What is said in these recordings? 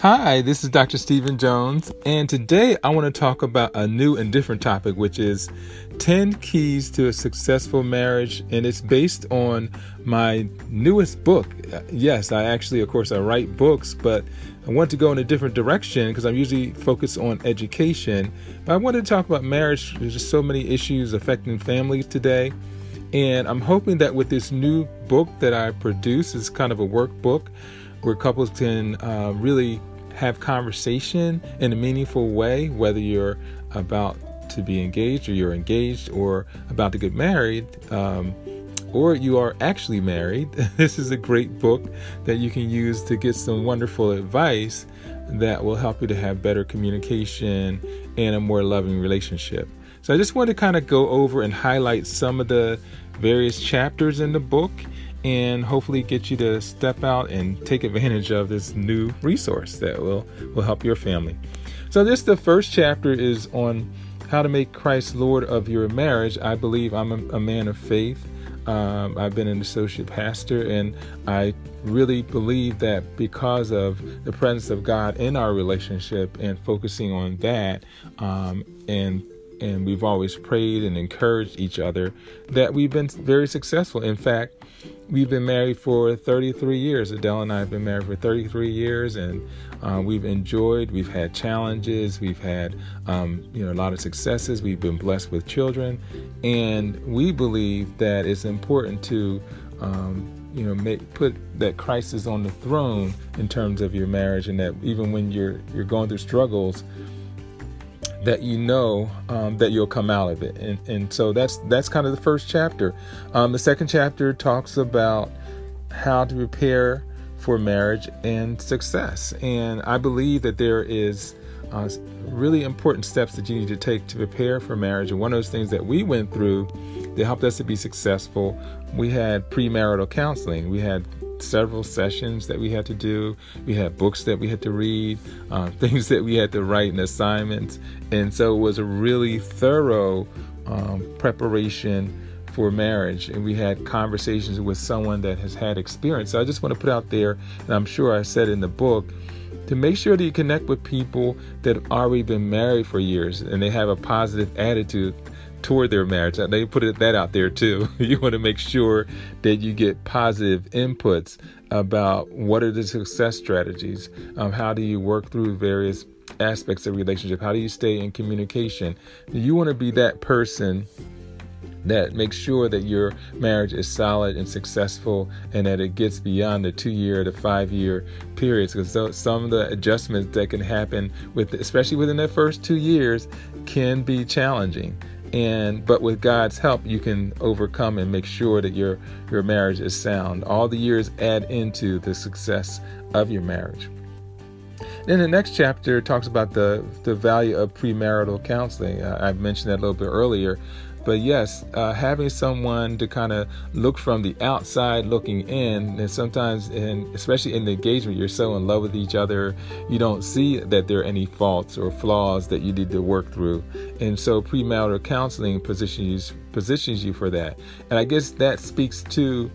Hi, this is Dr. Stephen Jones, and today I want to talk about a new and different topic, which is 10 keys to a successful marriage. And it's based on my newest book. Yes, I actually, of course, I write books, but I want to go in a different direction because I'm usually focused on education. But I wanted to talk about marriage. There's just so many issues affecting families today. And I'm hoping that with this new book that I produce, is kind of a workbook where couples can uh, really have conversation in a meaningful way, whether you're about to be engaged or you're engaged or about to get married. Um, or you are actually married, this is a great book that you can use to get some wonderful advice that will help you to have better communication and a more loving relationship. So I just want to kind of go over and highlight some of the various chapters in the book and hopefully get you to step out and take advantage of this new resource that will will help your family. So this the first chapter is on how to make Christ Lord of your marriage. I believe I'm a, a man of faith. Um, I've been an associate pastor, and I really believe that because of the presence of God in our relationship and focusing on that, um, and and we've always prayed and encouraged each other, that we've been very successful. In fact, we've been married for 33 years. Adele and I have been married for 33 years, and uh, we've enjoyed. We've had challenges. We've had um, you know a lot of successes. We've been blessed with children, and we believe that it's important to um, you know make put that Christ is on the throne in terms of your marriage, and that even when you're you're going through struggles that you know um, that you'll come out of it. And, and so that's that's kind of the first chapter. Um, the second chapter talks about how to prepare for marriage and success. And i believe that there is uh, really important steps that you need to take to prepare for marriage. And one of those things that we went through that helped us to be successful we had premarital counseling. We had several sessions that we had to do. We had books that we had to read, uh, things that we had to write and assignments. And so it was a really thorough um, preparation for marriage. And we had conversations with someone that has had experience. So I just want to put out there, and I'm sure I said in the book, to make sure that you connect with people that have already been married for years and they have a positive attitude toward their marriage. They put it, that out there too. You want to make sure that you get positive inputs about what are the success strategies. Um, how do you work through various aspects of relationship? How do you stay in communication? You want to be that person that makes sure that your marriage is solid and successful and that it gets beyond the two year to five year periods because some of the adjustments that can happen with especially within that first two years can be challenging and but with God's help you can overcome and make sure that your your marriage is sound. All the years add into the success of your marriage. Then the next chapter talks about the the value of premarital counseling. Uh, i mentioned that a little bit earlier but yes, uh, having someone to kind of look from the outside looking in, and sometimes, and especially in the engagement, you're so in love with each other, you don't see that there are any faults or flaws that you need to work through. And so, premarital counseling positions positions you for that. And I guess that speaks to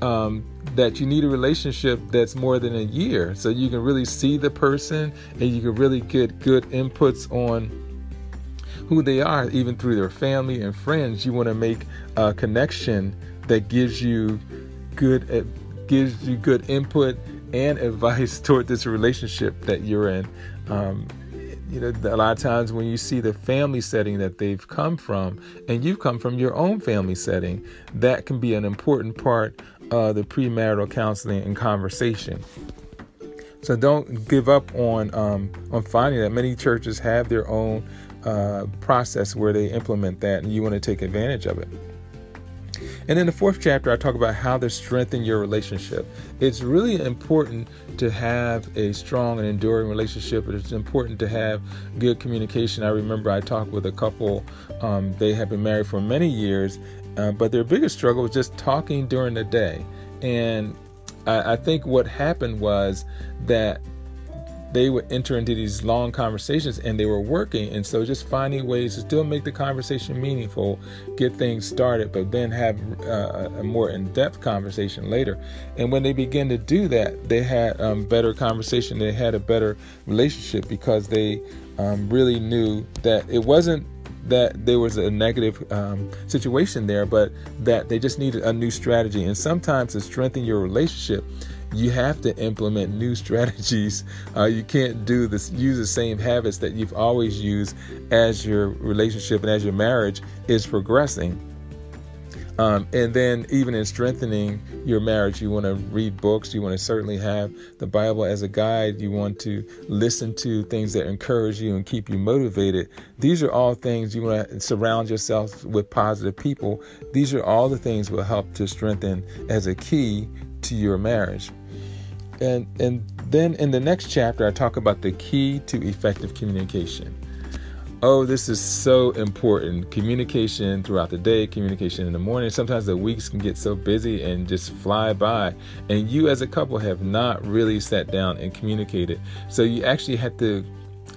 um, that you need a relationship that's more than a year so you can really see the person and you can really get good inputs on who they are, even through their family and friends. You want to make a connection that gives you good uh, gives you good input and advice toward this relationship that you're in. Um, you know, a lot of times when you see the family setting that they've come from, and you've come from your own family setting, that can be an important part of the premarital counseling and conversation. So don't give up on um, on finding that many churches have their own uh, process where they implement that, and you want to take advantage of it. And in the fourth chapter, I talk about how to strengthen your relationship. It's really important to have a strong and enduring relationship. It's important to have good communication. I remember I talked with a couple, um, they have been married for many years, uh, but their biggest struggle was just talking during the day. And I, I think what happened was that they would enter into these long conversations and they were working. And so just finding ways to still make the conversation meaningful, get things started, but then have uh, a more in depth conversation later. And when they began to do that, they had um, better conversation, they had a better relationship because they um, really knew that it wasn't that there was a negative um, situation there, but that they just needed a new strategy. And sometimes to strengthen your relationship, you have to implement new strategies. Uh, you can't do this, use the same habits that you've always used as your relationship and as your marriage is progressing. Um, and then, even in strengthening your marriage, you want to read books. You want to certainly have the Bible as a guide. You want to listen to things that encourage you and keep you motivated. These are all things you want to surround yourself with positive people. These are all the things will help to strengthen as a key to your marriage. And and then in the next chapter, I talk about the key to effective communication. Oh, this is so important. Communication throughout the day, communication in the morning. Sometimes the weeks can get so busy and just fly by. And you, as a couple, have not really sat down and communicated. So you actually have to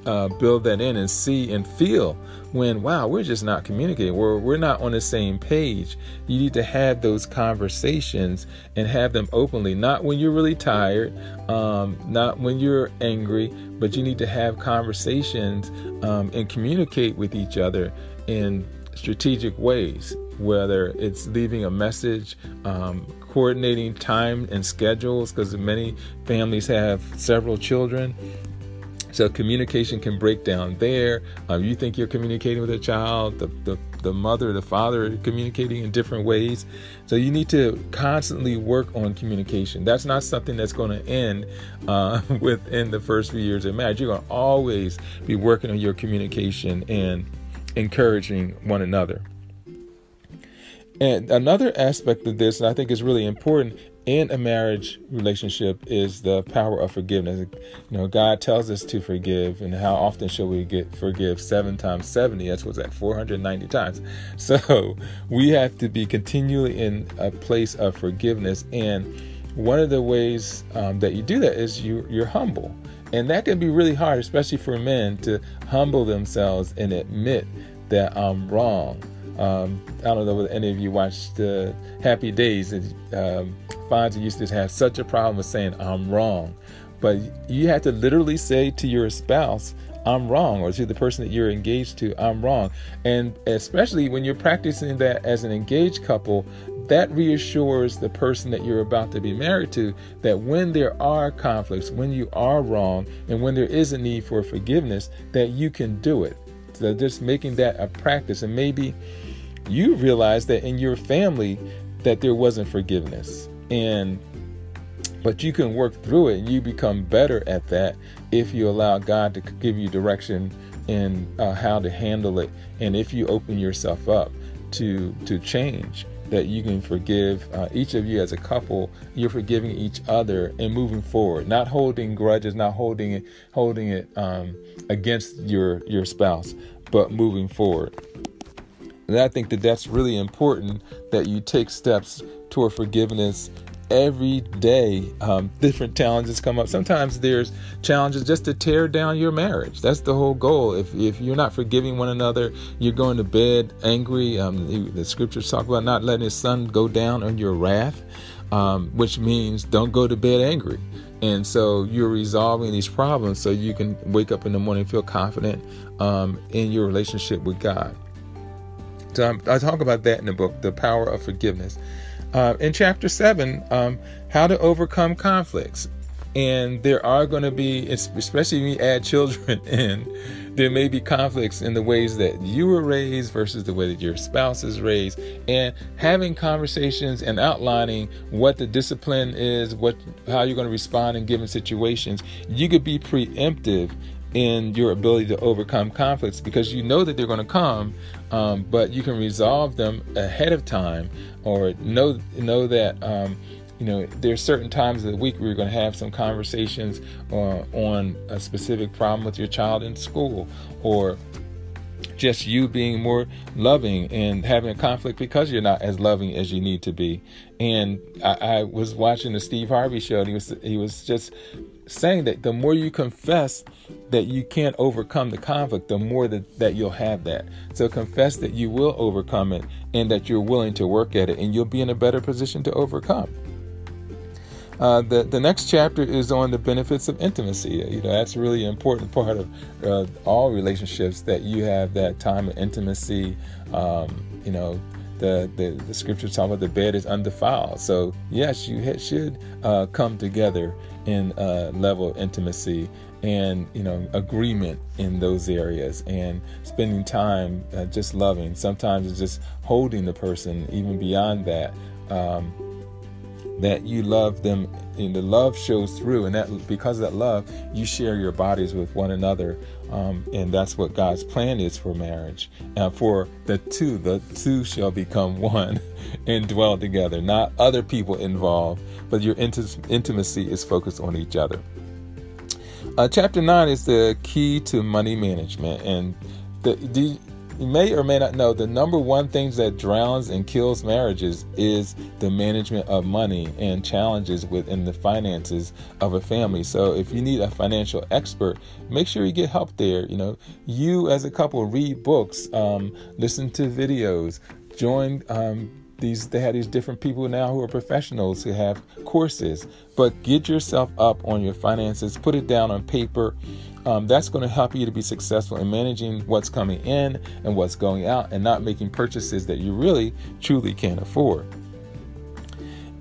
uh, build that in and see and feel when wow we're just not communicating. We're, we're not on the same page. You need to have those conversations and have them openly not when you're really tired um, not when you're angry but you need to have conversations um, and communicate with each other in strategic ways whether it's leaving a message um, coordinating time and schedules because many families have several children so communication can break down there. Um, you think you're communicating with a child, the, the, the mother, the father communicating in different ways. So you need to constantly work on communication. That's not something that's going to end uh, within the first few years of marriage. You're going to always be working on your communication and encouraging one another. And another aspect of this, and I think is really important, in a marriage relationship is the power of forgiveness. You know, God tells us to forgive, and how often shall we get forgive? Seven times seventy. That's what's at four hundred ninety times. So we have to be continually in a place of forgiveness, and one of the ways um, that you do that is you you're humble, and that can be really hard, especially for men to humble themselves and admit that I'm wrong. Um, I don't know whether any of you watched uh, Happy Days. Um, Fonzie used to have such a problem with saying, I'm wrong. But you have to literally say to your spouse, I'm wrong, or to the person that you're engaged to, I'm wrong. And especially when you're practicing that as an engaged couple, that reassures the person that you're about to be married to that when there are conflicts, when you are wrong, and when there is a need for forgiveness, that you can do it. Just making that a practice. And maybe you realize that in your family that there wasn't forgiveness and but you can work through it and you become better at that if you allow God to give you direction in uh, how to handle it and if you open yourself up to to change that you can forgive uh, each of you as a couple you're forgiving each other and moving forward not holding grudges not holding it holding it um, against your your spouse but moving forward. And i think that that's really important that you take steps toward forgiveness every day um, different challenges come up. Sometimes there's challenges just to tear down your marriage. That's the whole goal. If, if you're not forgiving one another you're going to bed angry. Um, the, scriptures talk about not letting his sun go down on your wrath um, which means don't go to bed angry. And so you're resolving these problems so you can wake up in the morning feel confident um, in your relationship with god. So I talk about that in the book the power of forgiveness uh, in chapter 7, um, how to overcome conflicts. And there are going to be, especially when you add children in, there may be conflicts in the ways that you were raised versus the way that your spouse is raised. And having conversations and outlining what the discipline is, what how you're going to respond in given situations, you could be preemptive in your ability to overcome conflicts because you know that they're going to come, um, but you can resolve them ahead of time or know know that um, you know there's certain times of the week where you're going to have some conversations uh, on a specific problem with your child in school or just you being more loving and having a conflict because you're not as loving as you need to be. And I, I was watching the Steve Harvey show, and he was he was just saying that the more you confess that you can't overcome the conflict, the more that, that you'll have that. So confess that you will overcome it and that you're willing to work at it, and you'll be in a better position to overcome. Uh, the the next chapter is on the benefits of intimacy. You know that's really an important part of uh, all relationships that you have that time of intimacy. Um, you know, the, the, the scriptures talk about the bed is undefiled. So yes, you should uh, come together in a level of intimacy and you know agreement in those areas and spending time uh, just loving. Sometimes it's just holding the person even beyond that. Um, that you love them and the love shows through and that because of that love you share your bodies with one another um, and that's what god's plan is for marriage. And for the two the two shall become one and dwell together not other people involved but your int- intimacy is focused on each other. Uh, chapter 9 is the key to money management and the, the you may or may not know the number one things that drowns and kills marriages is the management of money and challenges within the finances of a family. So if you need a financial expert, make sure you get help there. You know, you as a couple read books, um, listen to videos, join um, these they have these different people now who are professionals who have courses but get yourself up on your finances put it down on paper um, that's going to help you to be successful in managing what's coming in and what's going out and not making purchases that you really truly can't afford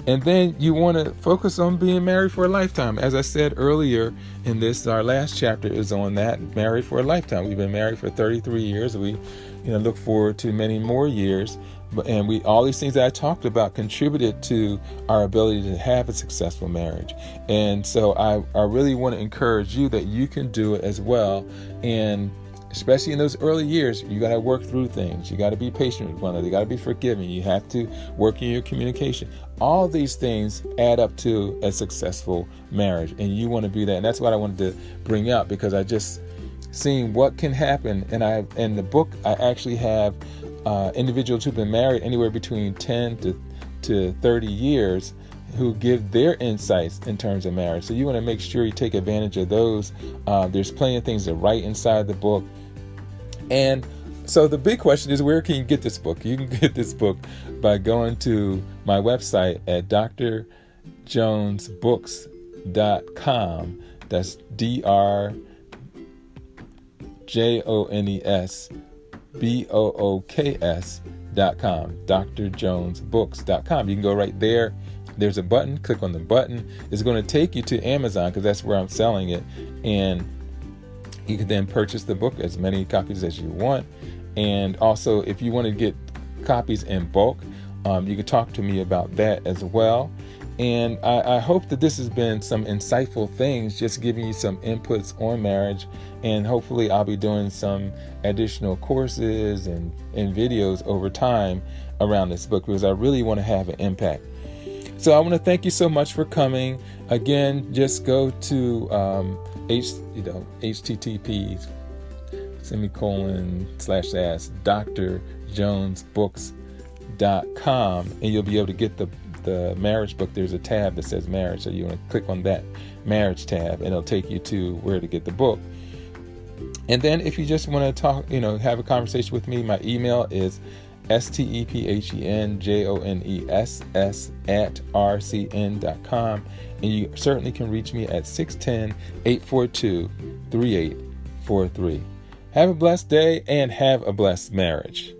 and then you want to focus on being married for a lifetime. As I said earlier in this, our last chapter is on that married for a lifetime. We've been married for 33 years. We, you know, look forward to many more years and we all these things that I talked about contributed to our ability to have a successful marriage. And so I, I really want to encourage you that you can do it as well. And especially in those early years, you got to work through things. You got to be patient with one another. You got to be forgiving. You have to work in your communication. All these things add up to a successful marriage, and you want to be that. And that's what I wanted to bring up because I just seen what can happen. And I in the book I actually have uh, individuals who've been married anywhere between 10 to, to 30 years who give their insights in terms of marriage. So you want to make sure you take advantage of those. Uh, there's plenty of things to write inside the book. And so the big question is where can you get this book? You can get this book by going to my website at drjonesbooks.com. That's D R J O N E S B O O K S dot com, drjonesbooks.com. You can go right there. There's a button, click on the button. It's going to take you to Amazon because that's where I'm selling it. And you can then purchase the book as many copies as you want. And also, if you want to get copies in bulk, um, you can talk to me about that as well. And I, I, hope that this has been some insightful things, just giving you some inputs on marriage. And hopefully, I'll be doing some additional courses and, and videos over time around this book because I really want to have an impact. So, I want to thank you so much for coming. Again, just go to um, H, you know, http semicolon slash slash drjonesbooks.com and you'll be able to get the the marriage book, there's a tab that says marriage. So you want to click on that marriage tab and it'll take you to where to get the book. And then if you just want to talk, you know, have a conversation with me, my email is S-T-E-P-H-E-N-J-O-N-E-S-S at rcn.com. And you certainly can reach me at 610-842-3843. Have a blessed day and have a blessed marriage.